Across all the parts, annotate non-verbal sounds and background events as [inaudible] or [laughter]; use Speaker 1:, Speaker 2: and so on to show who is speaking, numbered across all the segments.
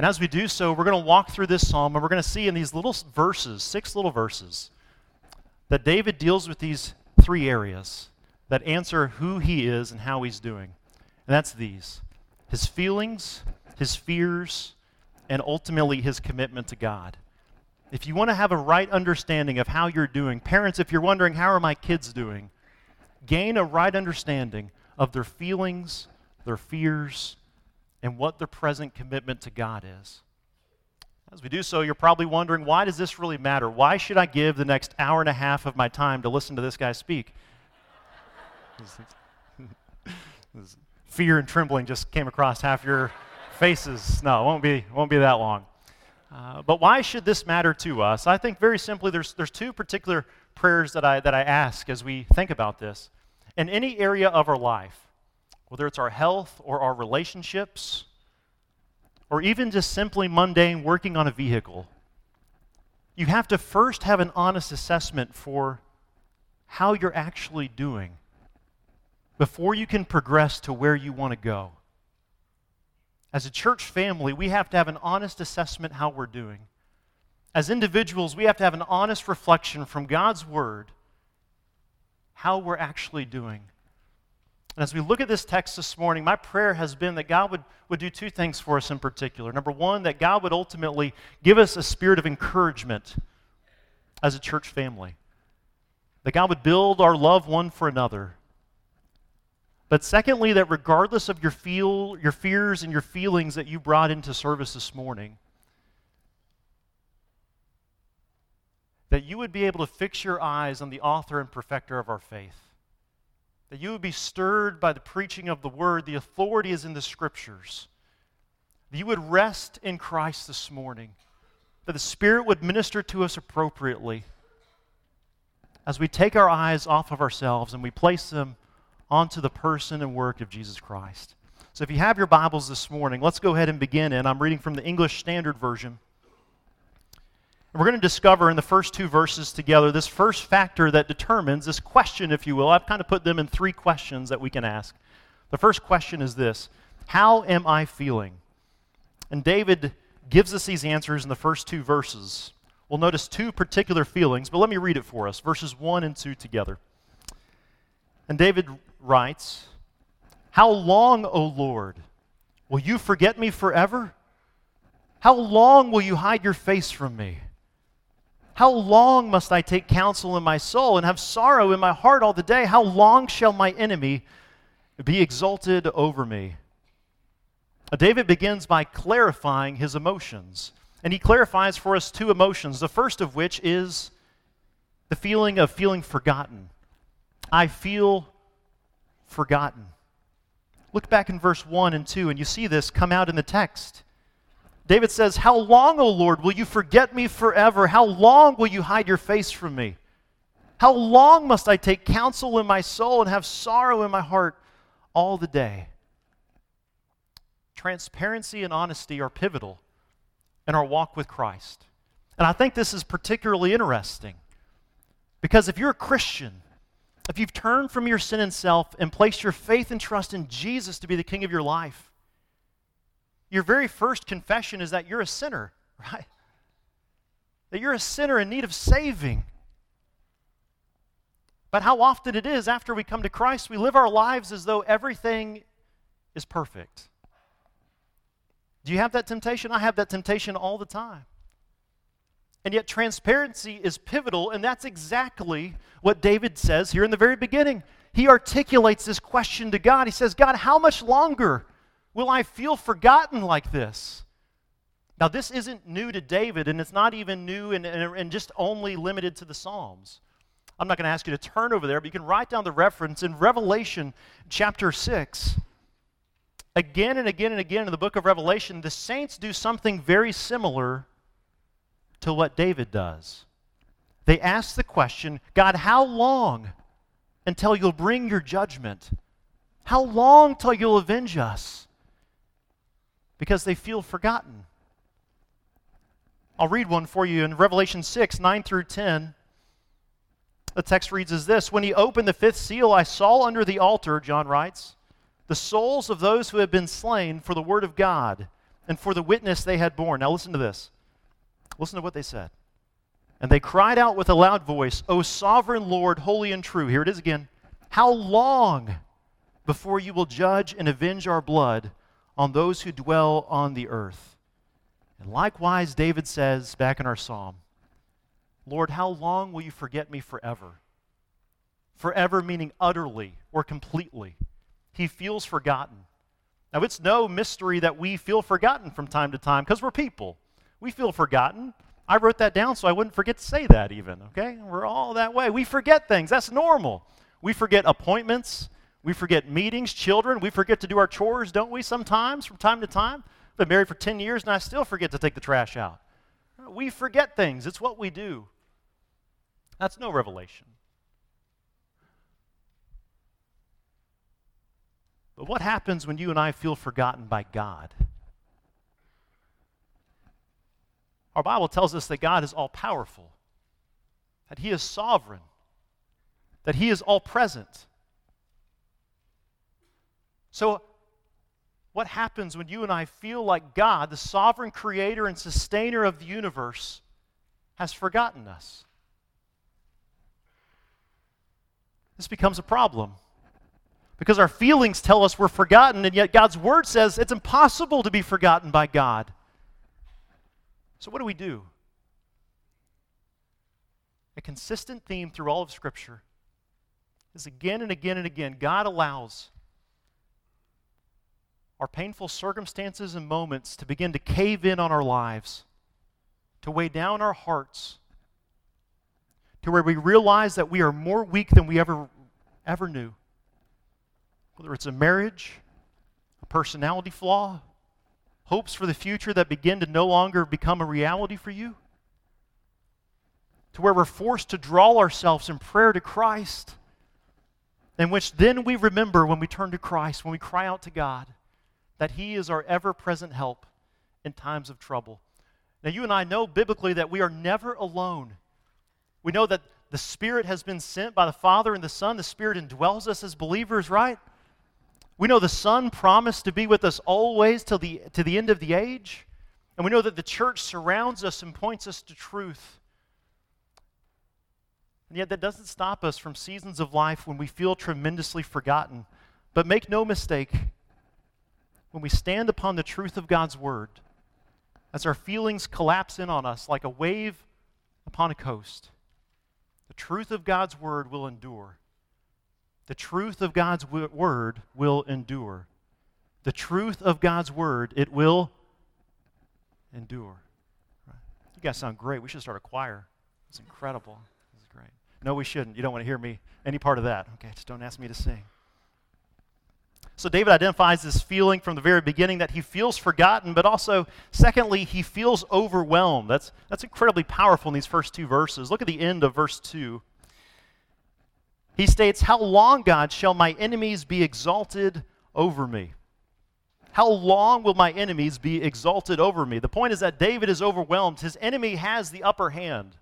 Speaker 1: And as we do so, we're going to walk through this psalm and we're going to see in these little verses, six little verses, that David deals with these three areas that answer who he is and how he's doing. And that's these his feelings, his fears, and ultimately his commitment to God. If you want to have a right understanding of how you're doing, parents, if you're wondering, how are my kids doing? Gain a right understanding of their feelings, their fears, and what their present commitment to God is. As we do so, you're probably wondering, why does this really matter? Why should I give the next hour and a half of my time to listen to this guy speak? [laughs] Fear and trembling just came across half your faces. No, it won't be, won't be that long. Uh, but why should this matter to us? I think very simply there's, there's two particular prayers that I, that I ask as we think about this. In any area of our life, whether it's our health or our relationships, or even just simply mundane working on a vehicle, you have to first have an honest assessment for how you're actually doing before you can progress to where you want to go. As a church family, we have to have an honest assessment how we're doing. As individuals, we have to have an honest reflection from God's Word how we're actually doing. And as we look at this text this morning, my prayer has been that God would, would do two things for us in particular. Number one, that God would ultimately give us a spirit of encouragement as a church family, that God would build our love one for another but secondly, that regardless of your feel, your fears and your feelings that you brought into service this morning, that you would be able to fix your eyes on the author and perfecter of our faith. That you would be stirred by the preaching of the word, the authority is in the scriptures. That you would rest in Christ this morning. That the Spirit would minister to us appropriately as we take our eyes off of ourselves and we place them onto the person and work of Jesus Christ. So if you have your Bibles this morning, let's go ahead and begin. And I'm reading from the English Standard Version. We're going to discover in the first two verses together this first factor that determines this question, if you will. I've kind of put them in three questions that we can ask. The first question is this How am I feeling? And David gives us these answers in the first two verses. We'll notice two particular feelings, but let me read it for us verses 1 and 2 together. And David writes, How long, O Lord, will you forget me forever? How long will you hide your face from me? How long must I take counsel in my soul and have sorrow in my heart all the day? How long shall my enemy be exalted over me? David begins by clarifying his emotions. And he clarifies for us two emotions, the first of which is the feeling of feeling forgotten. I feel forgotten. Look back in verse 1 and 2, and you see this come out in the text. David says, How long, O Lord, will you forget me forever? How long will you hide your face from me? How long must I take counsel in my soul and have sorrow in my heart all the day? Transparency and honesty are pivotal in our walk with Christ. And I think this is particularly interesting because if you're a Christian, if you've turned from your sin and self and placed your faith and trust in Jesus to be the king of your life, your very first confession is that you're a sinner, [laughs] right? That you're a sinner in need of saving. But how often it is after we come to Christ, we live our lives as though everything is perfect. Do you have that temptation? I have that temptation all the time. And yet, transparency is pivotal, and that's exactly what David says here in the very beginning. He articulates this question to God. He says, God, how much longer will I feel forgotten like this? Now, this isn't new to David, and it's not even new and, and, and just only limited to the Psalms. I'm not going to ask you to turn over there, but you can write down the reference in Revelation chapter 6. Again and again and again in the book of Revelation, the saints do something very similar to what David does. They ask the question God, how long until you'll bring your judgment? How long till you'll avenge us? Because they feel forgotten. I'll read one for you in Revelation 6 9 through 10. The text reads as this When he opened the fifth seal, I saw under the altar, John writes, the souls of those who had been slain for the word of God and for the witness they had borne. Now listen to this. Listen to what they said. And they cried out with a loud voice, O sovereign Lord, holy and true. Here it is again. How long before you will judge and avenge our blood on those who dwell on the earth? And likewise, David says back in our psalm, Lord, how long will you forget me forever? Forever meaning utterly or completely. He feels forgotten. Now, it's no mystery that we feel forgotten from time to time because we're people. We feel forgotten. I wrote that down so I wouldn't forget to say that, even, okay? We're all that way. We forget things. That's normal. We forget appointments. We forget meetings, children. We forget to do our chores, don't we, sometimes, from time to time? I've been married for 10 years and I still forget to take the trash out. We forget things. It's what we do. That's no revelation. But what happens when you and I feel forgotten by God? Our Bible tells us that God is all powerful, that He is sovereign, that He is all present. So, what happens when you and I feel like God, the sovereign creator and sustainer of the universe, has forgotten us? This becomes a problem because our feelings tell us we're forgotten, and yet God's word says it's impossible to be forgotten by God. So, what do we do? A consistent theme through all of Scripture is again and again and again God allows our painful circumstances and moments to begin to cave in on our lives, to weigh down our hearts, to where we realize that we are more weak than we ever, ever knew. Whether it's a marriage, a personality flaw, hopes for the future that begin to no longer become a reality for you? To where we're forced to draw ourselves in prayer to Christ, in which then we remember when we turn to Christ, when we cry out to God, that He is our ever present help in times of trouble. Now, you and I know biblically that we are never alone. We know that the Spirit has been sent by the Father and the Son. The Spirit indwells us as believers, right? We know the Son promised to be with us always till the, to the end of the age. And we know that the church surrounds us and points us to truth. And yet, that doesn't stop us from seasons of life when we feel tremendously forgotten. But make no mistake, when we stand upon the truth of God's Word, as our feelings collapse in on us like a wave upon a coast, the truth of God's Word will endure. The truth of God's word will endure. The truth of God's word, it will endure. You guys sound great. We should start a choir. It's incredible. It's great. No, we shouldn't. You don't want to hear me any part of that. Okay, just don't ask me to sing. So David identifies this feeling from the very beginning that he feels forgotten, but also, secondly, he feels overwhelmed. That's, that's incredibly powerful in these first two verses. Look at the end of verse 2. He states, How long, God, shall my enemies be exalted over me? How long will my enemies be exalted over me? The point is that David is overwhelmed. His enemy has the upper hand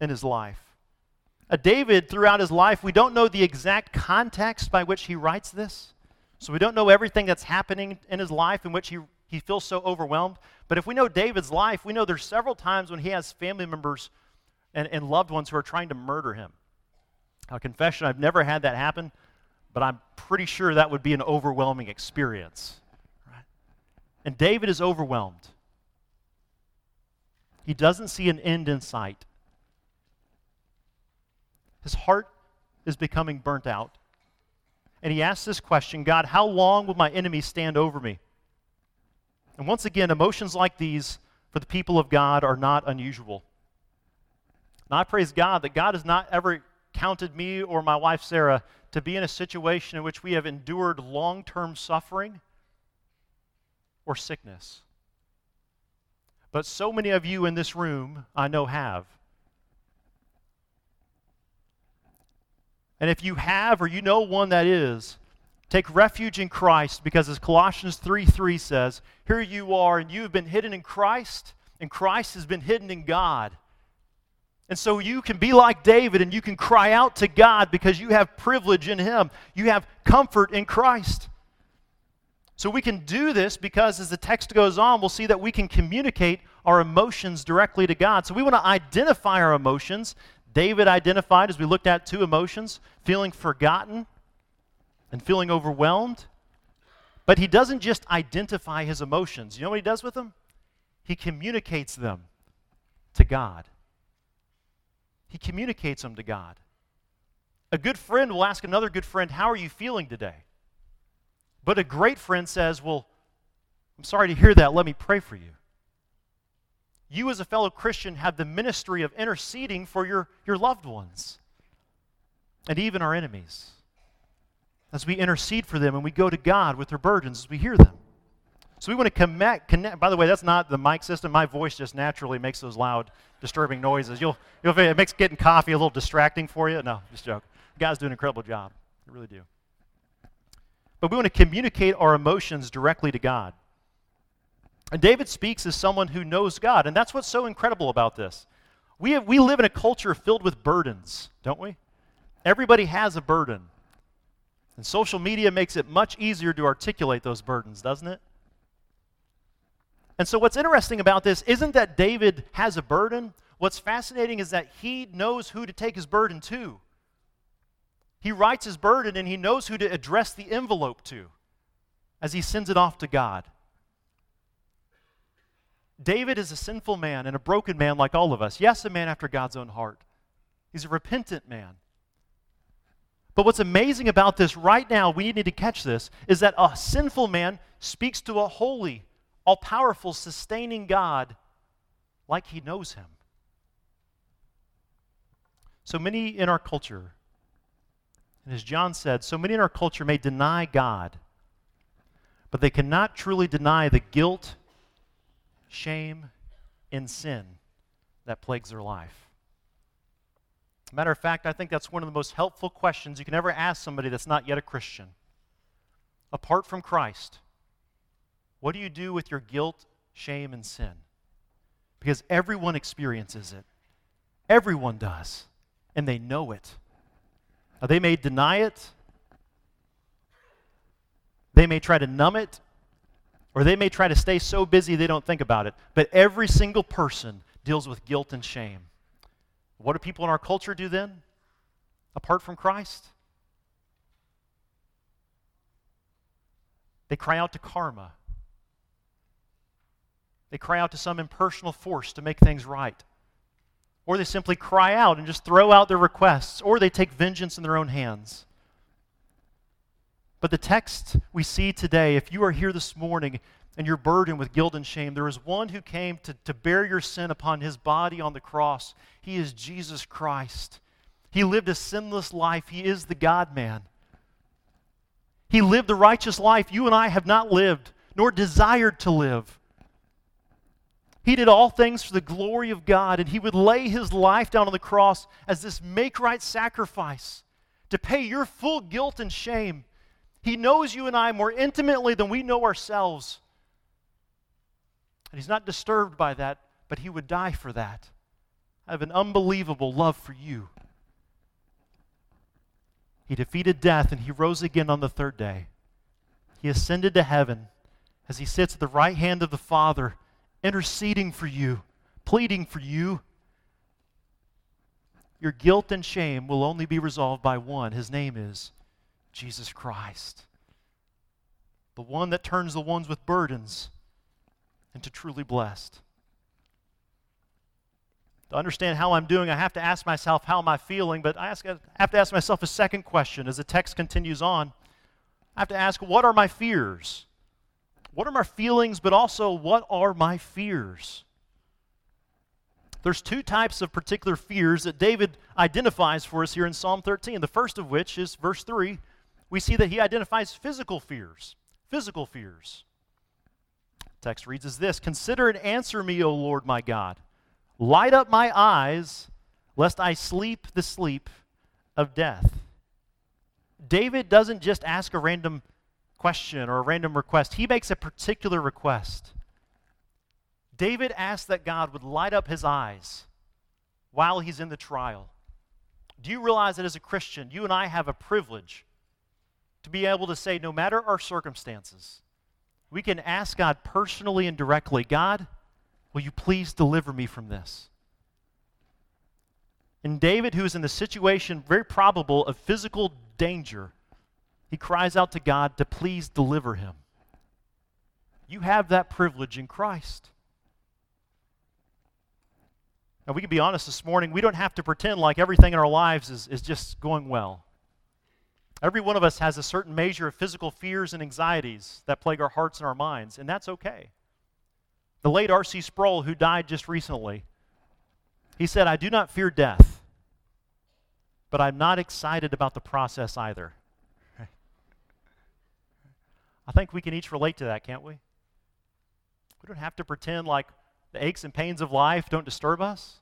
Speaker 1: in his life. Uh, David, throughout his life, we don't know the exact context by which he writes this. So we don't know everything that's happening in his life in which he, he feels so overwhelmed. But if we know David's life, we know there's several times when he has family members and, and loved ones who are trying to murder him. A confession, I've never had that happen, but I'm pretty sure that would be an overwhelming experience. Right? And David is overwhelmed. He doesn't see an end in sight. His heart is becoming burnt out. And he asks this question God, how long will my enemies stand over me? And once again, emotions like these for the people of God are not unusual. And I praise God that God has not ever counted me or my wife Sarah to be in a situation in which we have endured long term suffering or sickness. But so many of you in this room, I know, have. And if you have or you know one that is, take refuge in Christ because as Colossians 3 3 says, here you are and you have been hidden in Christ, and Christ has been hidden in God. And so you can be like David and you can cry out to God because you have privilege in Him. You have comfort in Christ. So we can do this because as the text goes on, we'll see that we can communicate our emotions directly to God. So we want to identify our emotions. David identified, as we looked at, two emotions feeling forgotten and feeling overwhelmed. But he doesn't just identify his emotions. You know what he does with them? He communicates them to God. He communicates them to God. A good friend will ask another good friend, How are you feeling today? But a great friend says, Well, I'm sorry to hear that. Let me pray for you. You, as a fellow Christian, have the ministry of interceding for your, your loved ones and even our enemies. As we intercede for them and we go to God with their burdens as we hear them. So we want to connect, connect. By the way, that's not the mic system. My voice just naturally makes those loud, disturbing noises. You'll, you'll it makes getting coffee a little distracting for you. No, just joke. Guys do an incredible job. They really do. But we want to communicate our emotions directly to God. And David speaks as someone who knows God, and that's what's so incredible about this. We, have, we live in a culture filled with burdens, don't we? Everybody has a burden. And social media makes it much easier to articulate those burdens, doesn't it? And so, what's interesting about this isn't that David has a burden. What's fascinating is that he knows who to take his burden to. He writes his burden and he knows who to address the envelope to as he sends it off to God. David is a sinful man and a broken man like all of us. Yes, a man after God's own heart. He's a repentant man. But what's amazing about this right now, we need to catch this, is that a sinful man speaks to a holy, all powerful, sustaining God like he knows him. So many in our culture and as John said, so many in our culture may deny God, but they cannot truly deny the guilt, shame, and sin that plagues their life. Matter of fact, I think that's one of the most helpful questions you can ever ask somebody that's not yet a Christian. Apart from Christ, what do you do with your guilt, shame, and sin? Because everyone experiences it. Everyone does. And they know it. Now, they may deny it, they may try to numb it, or they may try to stay so busy they don't think about it. But every single person deals with guilt and shame. What do people in our culture do then, apart from Christ? They cry out to karma. They cry out to some impersonal force to make things right. Or they simply cry out and just throw out their requests, or they take vengeance in their own hands. But the text we see today, if you are here this morning and you're burdened with guilt and shame, there is one who came to, to bear your sin upon his body on the cross. He is Jesus Christ. He lived a sinless life, he is the God man. He lived the righteous life you and I have not lived, nor desired to live. He did all things for the glory of God, and he would lay his life down on the cross as this make right sacrifice to pay your full guilt and shame. He knows you and I more intimately than we know ourselves. And he's not disturbed by that, but he would die for that. I have an unbelievable love for you. He defeated death and he rose again on the third day. He ascended to heaven as he sits at the right hand of the Father interceding for you, pleading for you. Your guilt and shame will only be resolved by one. His name is Jesus Christ. The one that turns the ones with burdens into truly blessed. To understand how I'm doing, I have to ask myself, how am I feeling? But I, ask, I have to ask myself a second question as the text continues on. I have to ask, what are my fears? What are my feelings, but also what are my fears? There's two types of particular fears that David identifies for us here in Psalm 13. The first of which is verse 3. We see that he identifies physical fears. Physical fears. Text reads as this Consider and answer me, O Lord my God. Light up my eyes, lest I sleep the sleep of death. David doesn't just ask a random question or a random request. He makes a particular request. David asks that God would light up his eyes while he's in the trial. Do you realize that as a Christian, you and I have a privilege to be able to say, no matter our circumstances, we can ask God personally and directly God, will you please deliver me from this? And David, who is in the situation, very probable, of physical danger, he cries out to God to please deliver him. You have that privilege in Christ. Now, we can be honest this morning, we don't have to pretend like everything in our lives is, is just going well. Every one of us has a certain measure of physical fears and anxieties that plague our hearts and our minds, and that's okay. The late R.C. Sproul, who died just recently, he said, I do not fear death, but I'm not excited about the process either. [laughs] I think we can each relate to that, can't we? We don't have to pretend like the aches and pains of life don't disturb us.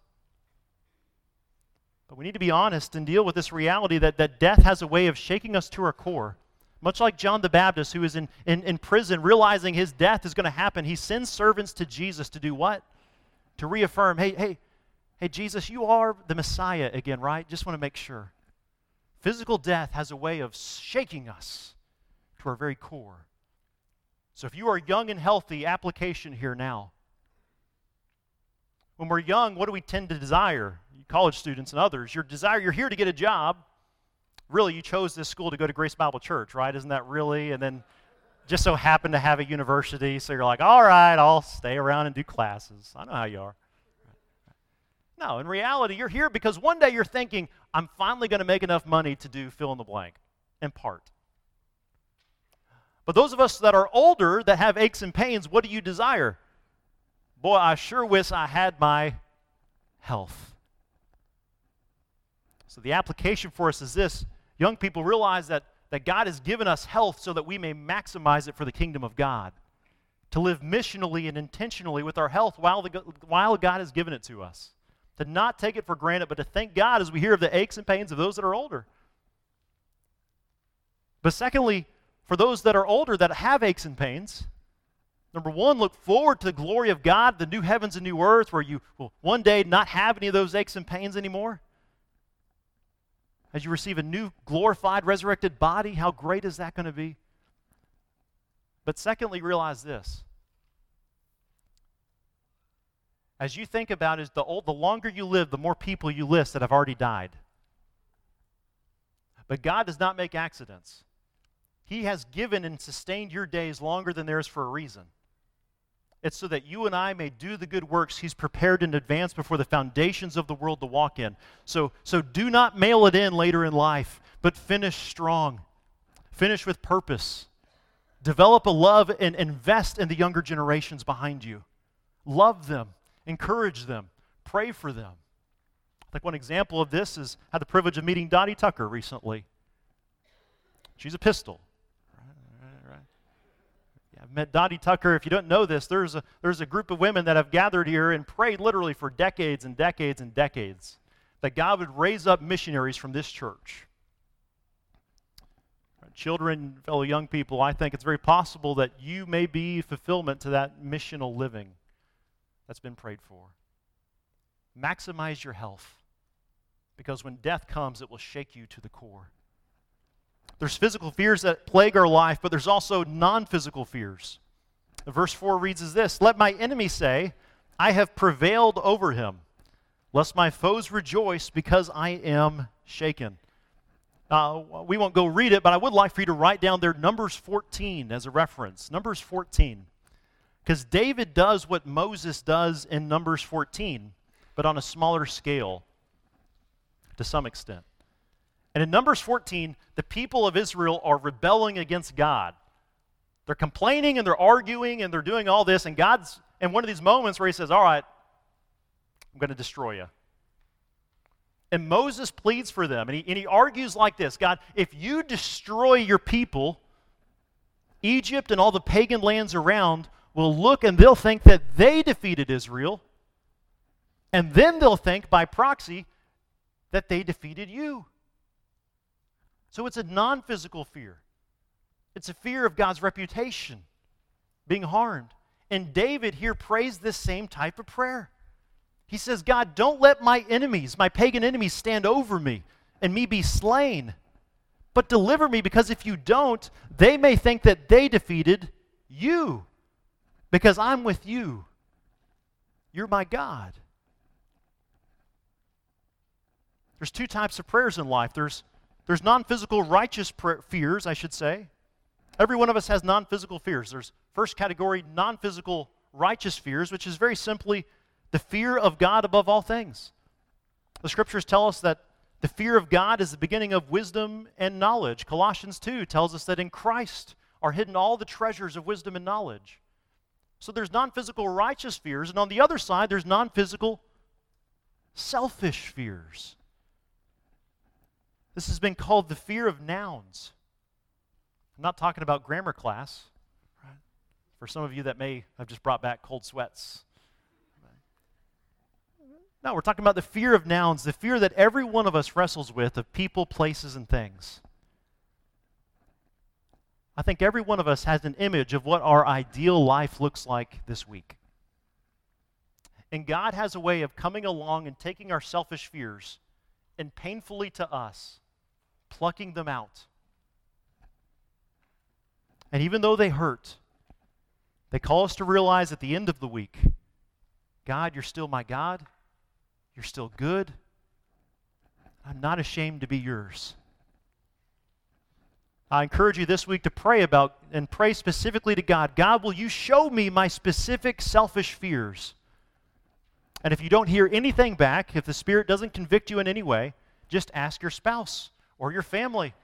Speaker 1: But we need to be honest and deal with this reality that, that death has a way of shaking us to our core. Much like John the Baptist, who is in, in, in prison, realizing his death is going to happen, he sends servants to Jesus to do what? To reaffirm, hey, hey, hey, Jesus, you are the Messiah again, right? Just want to make sure. Physical death has a way of shaking us to our very core. So if you are young and healthy, application here now. When we're young, what do we tend to desire? college students and others, your desire, you're here to get a job. Really, you chose this school to go to Grace Bible Church, right? Isn't that really? And then just so happen to have a university, so you're like, all right, I'll stay around and do classes. I know how you are. No, in reality, you're here because one day you're thinking, I'm finally going to make enough money to do fill in the blank, in part. But those of us that are older, that have aches and pains, what do you desire? Boy, I sure wish I had my health. So the application for us is this young people realize that, that God has given us health so that we may maximize it for the kingdom of God. To live missionally and intentionally with our health while, the, while God has given it to us. To not take it for granted, but to thank God as we hear of the aches and pains of those that are older. But secondly, for those that are older that have aches and pains, number one, look forward to the glory of God, the new heavens and new earth, where you will one day not have any of those aches and pains anymore as you receive a new glorified, resurrected body, how great is that going to be? But secondly, realize this. As you think about it, the, old, the longer you live, the more people you list that have already died. But God does not make accidents. He has given and sustained your days longer than theirs for a reason. It's so that you and I may do the good works He's prepared in advance before the foundations of the world to walk in. So, so do not mail it in later in life, but finish strong. Finish with purpose. Develop a love and invest in the younger generations behind you. Love them, encourage them, pray for them. I think one example of this is I had the privilege of meeting Dottie Tucker recently. She's a pistol. I've met Dottie Tucker. If you don't know this, there's a, there's a group of women that have gathered here and prayed literally for decades and decades and decades that God would raise up missionaries from this church. Children, fellow young people, I think it's very possible that you may be fulfillment to that missional living that's been prayed for. Maximize your health because when death comes, it will shake you to the core. There's physical fears that plague our life, but there's also non physical fears. Verse 4 reads as this Let my enemy say, I have prevailed over him, lest my foes rejoice because I am shaken. Uh, we won't go read it, but I would like for you to write down there Numbers 14 as a reference. Numbers 14. Because David does what Moses does in Numbers 14, but on a smaller scale to some extent. And in Numbers 14, the people of Israel are rebelling against God. They're complaining and they're arguing and they're doing all this, and God's in one of these moments where He says, All right, I'm going to destroy you. And Moses pleads for them, and he, and he argues like this God, if you destroy your people, Egypt and all the pagan lands around will look and they'll think that they defeated Israel. And then they'll think by proxy that they defeated you. So it's a non physical fear, it's a fear of God's reputation being harmed. And David here prays this same type of prayer. He says, God, don't let my enemies, my pagan enemies, stand over me and me be slain. But deliver me because if you don't, they may think that they defeated You, because I'm with you. You're my God. There's two types of prayers in life there's, there's non physical righteous fears, I should say. Every one of us has non physical fears. There's first category, non physical righteous fears, which is very simply the fear of God above all things. The scriptures tell us that the fear of God is the beginning of wisdom and knowledge. Colossians 2 tells us that in Christ are hidden all the treasures of wisdom and knowledge. So there's non physical righteous fears, and on the other side, there's non physical selfish fears. This has been called the fear of nouns. I'm not talking about grammar class. Right? For some of you that may have just brought back cold sweats. No, we're talking about the fear of nouns, the fear that every one of us wrestles with of people, places, and things. I think every one of us has an image of what our ideal life looks like this week. And God has a way of coming along and taking our selfish fears and painfully to us, plucking them out. And even though they hurt, they call us to realize at the end of the week God, you're still my God. You're still good. I'm not ashamed to be yours. I encourage you this week to pray about and pray specifically to God God, will you show me my specific selfish fears? And if you don't hear anything back, if the Spirit doesn't convict you in any way, just ask your spouse or your family.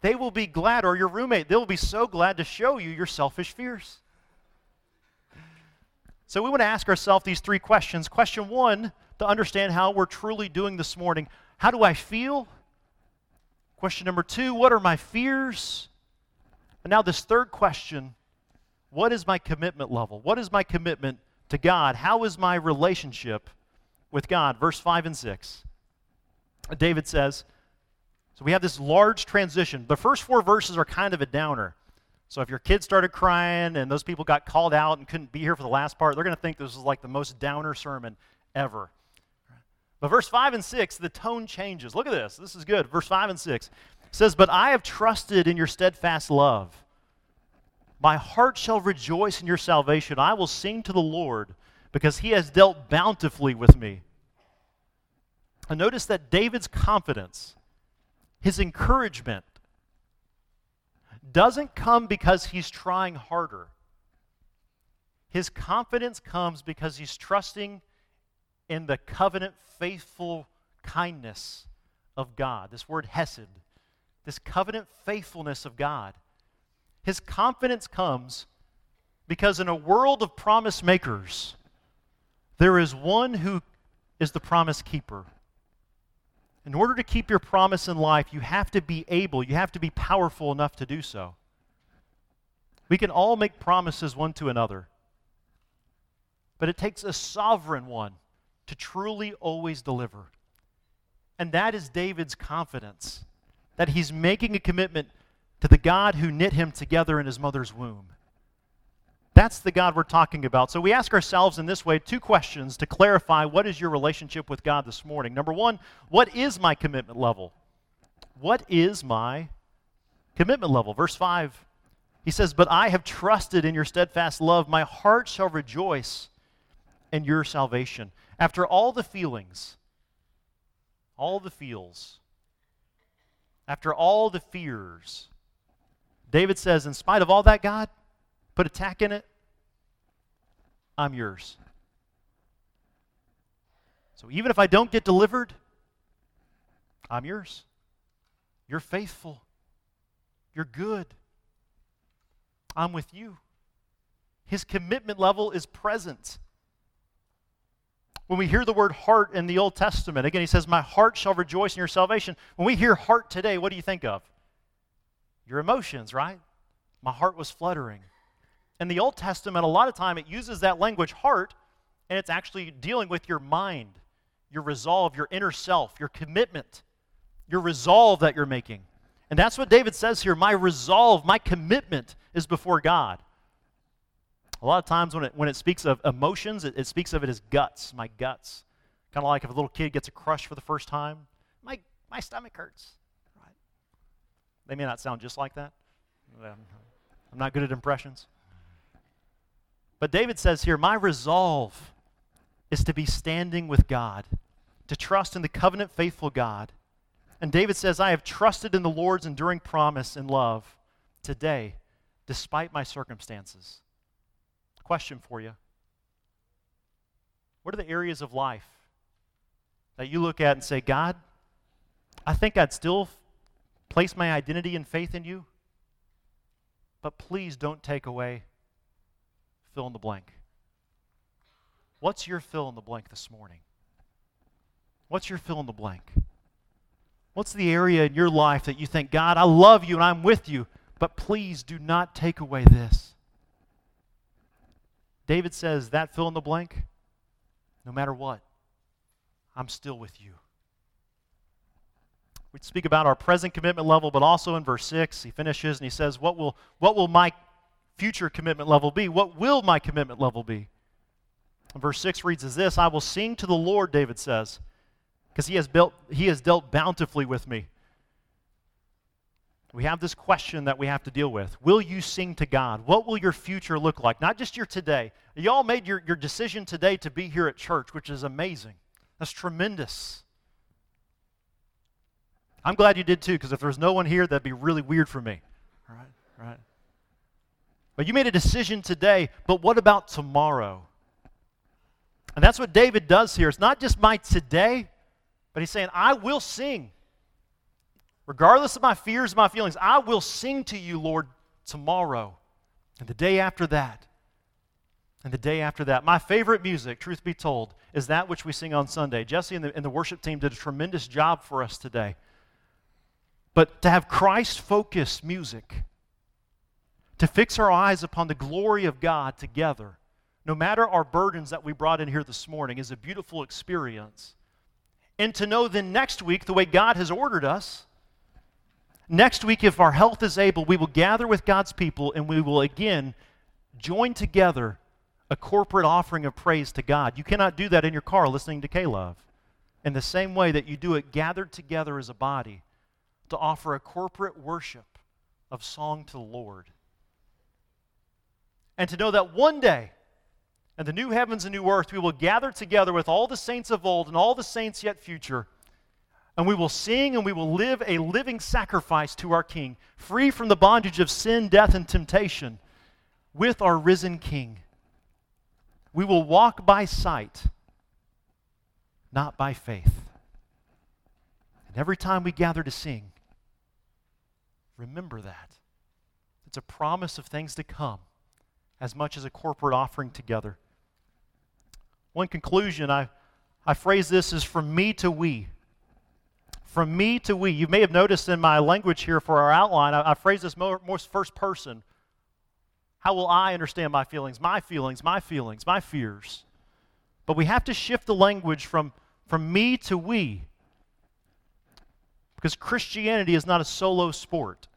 Speaker 1: They will be glad, or your roommate, they'll be so glad to show you your selfish fears. So we want to ask ourselves these three questions. Question one, to understand how we're truly doing this morning how do I feel? Question number two, what are my fears? And now, this third question what is my commitment level? What is my commitment to God? How is my relationship with God? Verse 5 and 6. David says, so we have this large transition. The first four verses are kind of a downer. So if your kids started crying and those people got called out and couldn't be here for the last part, they're going to think this is like the most downer sermon ever. But verse 5 and 6, the tone changes. Look at this. This is good. Verse 5 and 6 says, But I have trusted in your steadfast love. My heart shall rejoice in your salvation. I will sing to the Lord because he has dealt bountifully with me. And notice that David's confidence, his encouragement, doesn't come because he's trying harder. His confidence comes because he's trusting in the covenant faithful kindness of God. This word hesed, this covenant faithfulness of God. His confidence comes because in a world of promise makers, there is one who is the promise keeper. In order to keep your promise in life, you have to be able, you have to be powerful enough to do so. We can all make promises one to another, but it takes a sovereign one to truly always deliver. And that is David's confidence that he's making a commitment to the God who knit him together in his mother's womb. That's the God we're talking about. So we ask ourselves in this way two questions to clarify what is your relationship with God this morning. Number one, what is my commitment level? What is my commitment level? Verse 5, he says, But I have trusted in your steadfast love. My heart shall rejoice in your salvation. After all the feelings, all the feels, after all the fears, David says, in spite of all that, God, put a tack in it, I'm yours. So even if I don't get delivered, I'm yours. You're faithful. You're good. I'm with you. His commitment level is present. When we hear the word heart in the Old Testament, again, he says, My heart shall rejoice in your salvation. When we hear heart today, what do you think of? Your emotions, right? My heart was fluttering. In the Old Testament, a lot of time it uses that language, heart, and it's actually dealing with your mind, your resolve, your inner self, your commitment, your resolve that you're making. And that's what David says here my resolve, my commitment is before God. A lot of times when it, when it speaks of emotions, it, it speaks of it as guts, my guts. Kind of like if a little kid gets a crush for the first time, my, my stomach hurts. Right? They may not sound just like that. I'm not good at impressions. But David says here, My resolve is to be standing with God, to trust in the covenant faithful God. And David says, I have trusted in the Lord's enduring promise and love today, despite my circumstances. Question for you What are the areas of life that you look at and say, God, I think I'd still place my identity and faith in you, but please don't take away fill in the blank. What's your fill in the blank this morning? What's your fill in the blank? What's the area in your life that you think, God, I love you and I'm with you, but please do not take away this? David says, that fill in the blank, no matter what, I'm still with you. We speak about our present commitment level, but also in verse 6, he finishes and he says, What will, what will my future commitment level be? What will my commitment level be? And verse 6 reads as this I will sing to the Lord, David says, because he, has built, he has dealt bountifully with me. We have this question that we have to deal with. Will you sing to God? What will your future look like? Not just your today. You all made your, your decision today to be here at church, which is amazing. That's tremendous. I'm glad you did too, because if there's no one here, that'd be really weird for me. All right, right. But you made a decision today, but what about tomorrow? And that's what David does here. It's not just my today, but he's saying, I will sing. Regardless of my fears, my feelings, I will sing to you, Lord, tomorrow and the day after that and the day after that. My favorite music, truth be told, is that which we sing on Sunday. Jesse and the, and the worship team did a tremendous job for us today. But to have Christ focused music, to fix our eyes upon the glory of God together, no matter our burdens that we brought in here this morning, is a beautiful experience. And to know then next week, the way God has ordered us, next week, if our health is able, we will gather with God's people and we will again join together a corporate offering of praise to God. You cannot do that in your car listening to K Love. In the same way that you do it gathered together as a body to offer a corporate worship of song to the Lord and to know that one day, in the new heavens and new earth, we will gather together with all the saints of old and all the saints yet future, and we will sing and we will live a living sacrifice to our King, free from the bondage of sin, death, and temptation, with our risen King. We will walk by sight, not by faith. And every time we gather to sing, remember that. It's a promise of things to come as much as a corporate offering together. One conclusion, I, I phrase this as from me to we. From me to we. You may have noticed in my language here for our outline, I, I phrase this more, more first person. How will I understand my feelings? My feelings, my feelings, my fears. But we have to shift the language from, from me to we. Because Christianity is not a solo sport,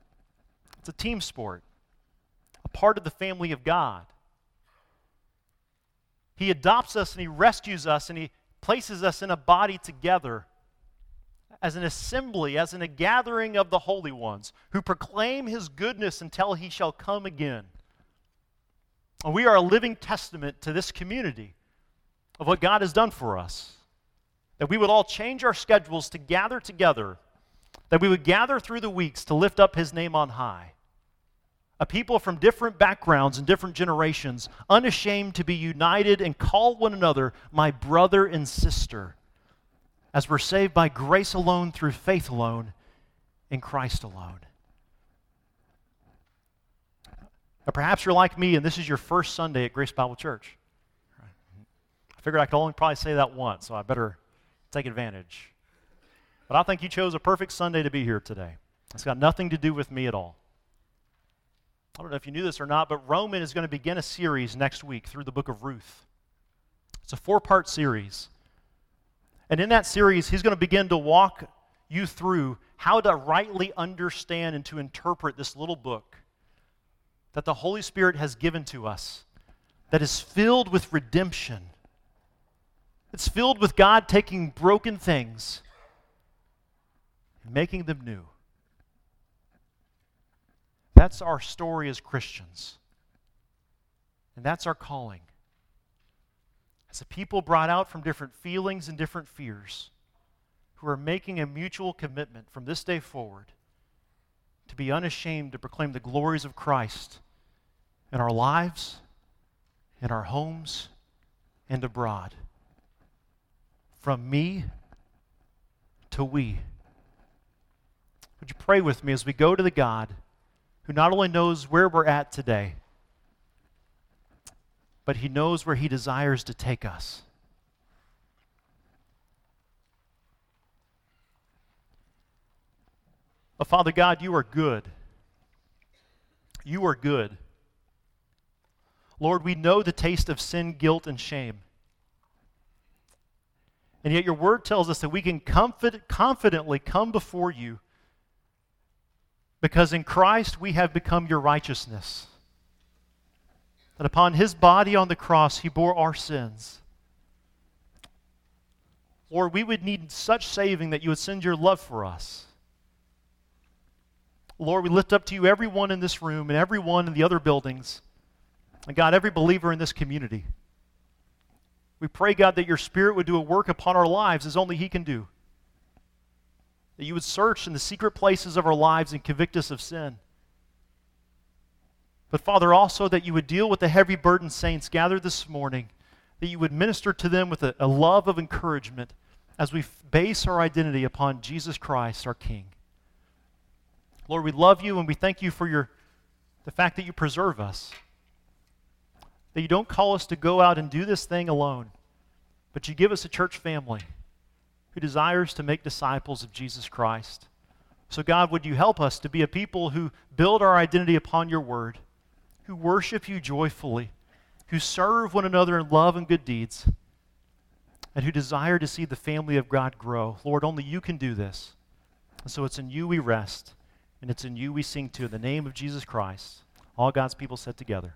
Speaker 1: it's a team sport a part of the family of God. He adopts us and He rescues us and He places us in a body together as an assembly, as in a gathering of the holy ones who proclaim His goodness until He shall come again. And we are a living testament to this community of what God has done for us. That we would all change our schedules to gather together, that we would gather through the weeks to lift up His name on high a people from different backgrounds and different generations, unashamed to be united and call one another my brother and sister, as we're saved by grace alone, through faith alone, in Christ alone. Now, perhaps you're like me and this is your first Sunday at Grace Bible Church. I figured I could only probably say that once, so I better take advantage. But I think you chose a perfect Sunday to be here today. It's got nothing to do with me at all. I don't know if you knew this or not, but Roman is going to begin a series next week through the book of Ruth. It's a four part series. And in that series, he's going to begin to walk you through how to rightly understand and to interpret this little book that the Holy Spirit has given to us that is filled with redemption. It's filled with God taking broken things and making them new. That's our story as Christians. And that's our calling. As a people brought out from different feelings and different fears, who are making a mutual commitment from this day forward to be unashamed to proclaim the glories of Christ in our lives, in our homes, and abroad. From me to we. Would you pray with me as we go to the God who not only knows where we're at today, but he knows where he desires to take us? Oh, Father God, you are good. You are good. Lord, we know the taste of sin, guilt, and shame. And yet your word tells us that we can confid- confidently come before you because in Christ we have become your righteousness. That upon his body on the cross he bore our sins. Lord, we would need such saving that you would send your love for us. Lord, we lift up to you everyone in this room and everyone in the other buildings. And God, every believer in this community. We pray, God, that your Spirit would do a work upon our lives as only He can do. That you would search in the secret places of our lives and convict us of sin. But, Father, also that you would deal with the heavy burdened saints gathered this morning, that you would minister to them with a, a love of encouragement as we base our identity upon Jesus Christ, our King. Lord, we love you and we thank you for your, the fact that you preserve us. That you don't call us to go out and do this thing alone, but you give us a church family who desires to make disciples of Jesus Christ. So, God, would you help us to be a people who build our identity upon your word, who worship you joyfully, who serve one another in love and good deeds, and who desire to see the family of God grow. Lord, only you can do this. And so it's in you we rest, and it's in you we sing to. In the name of Jesus Christ, all God's people said together.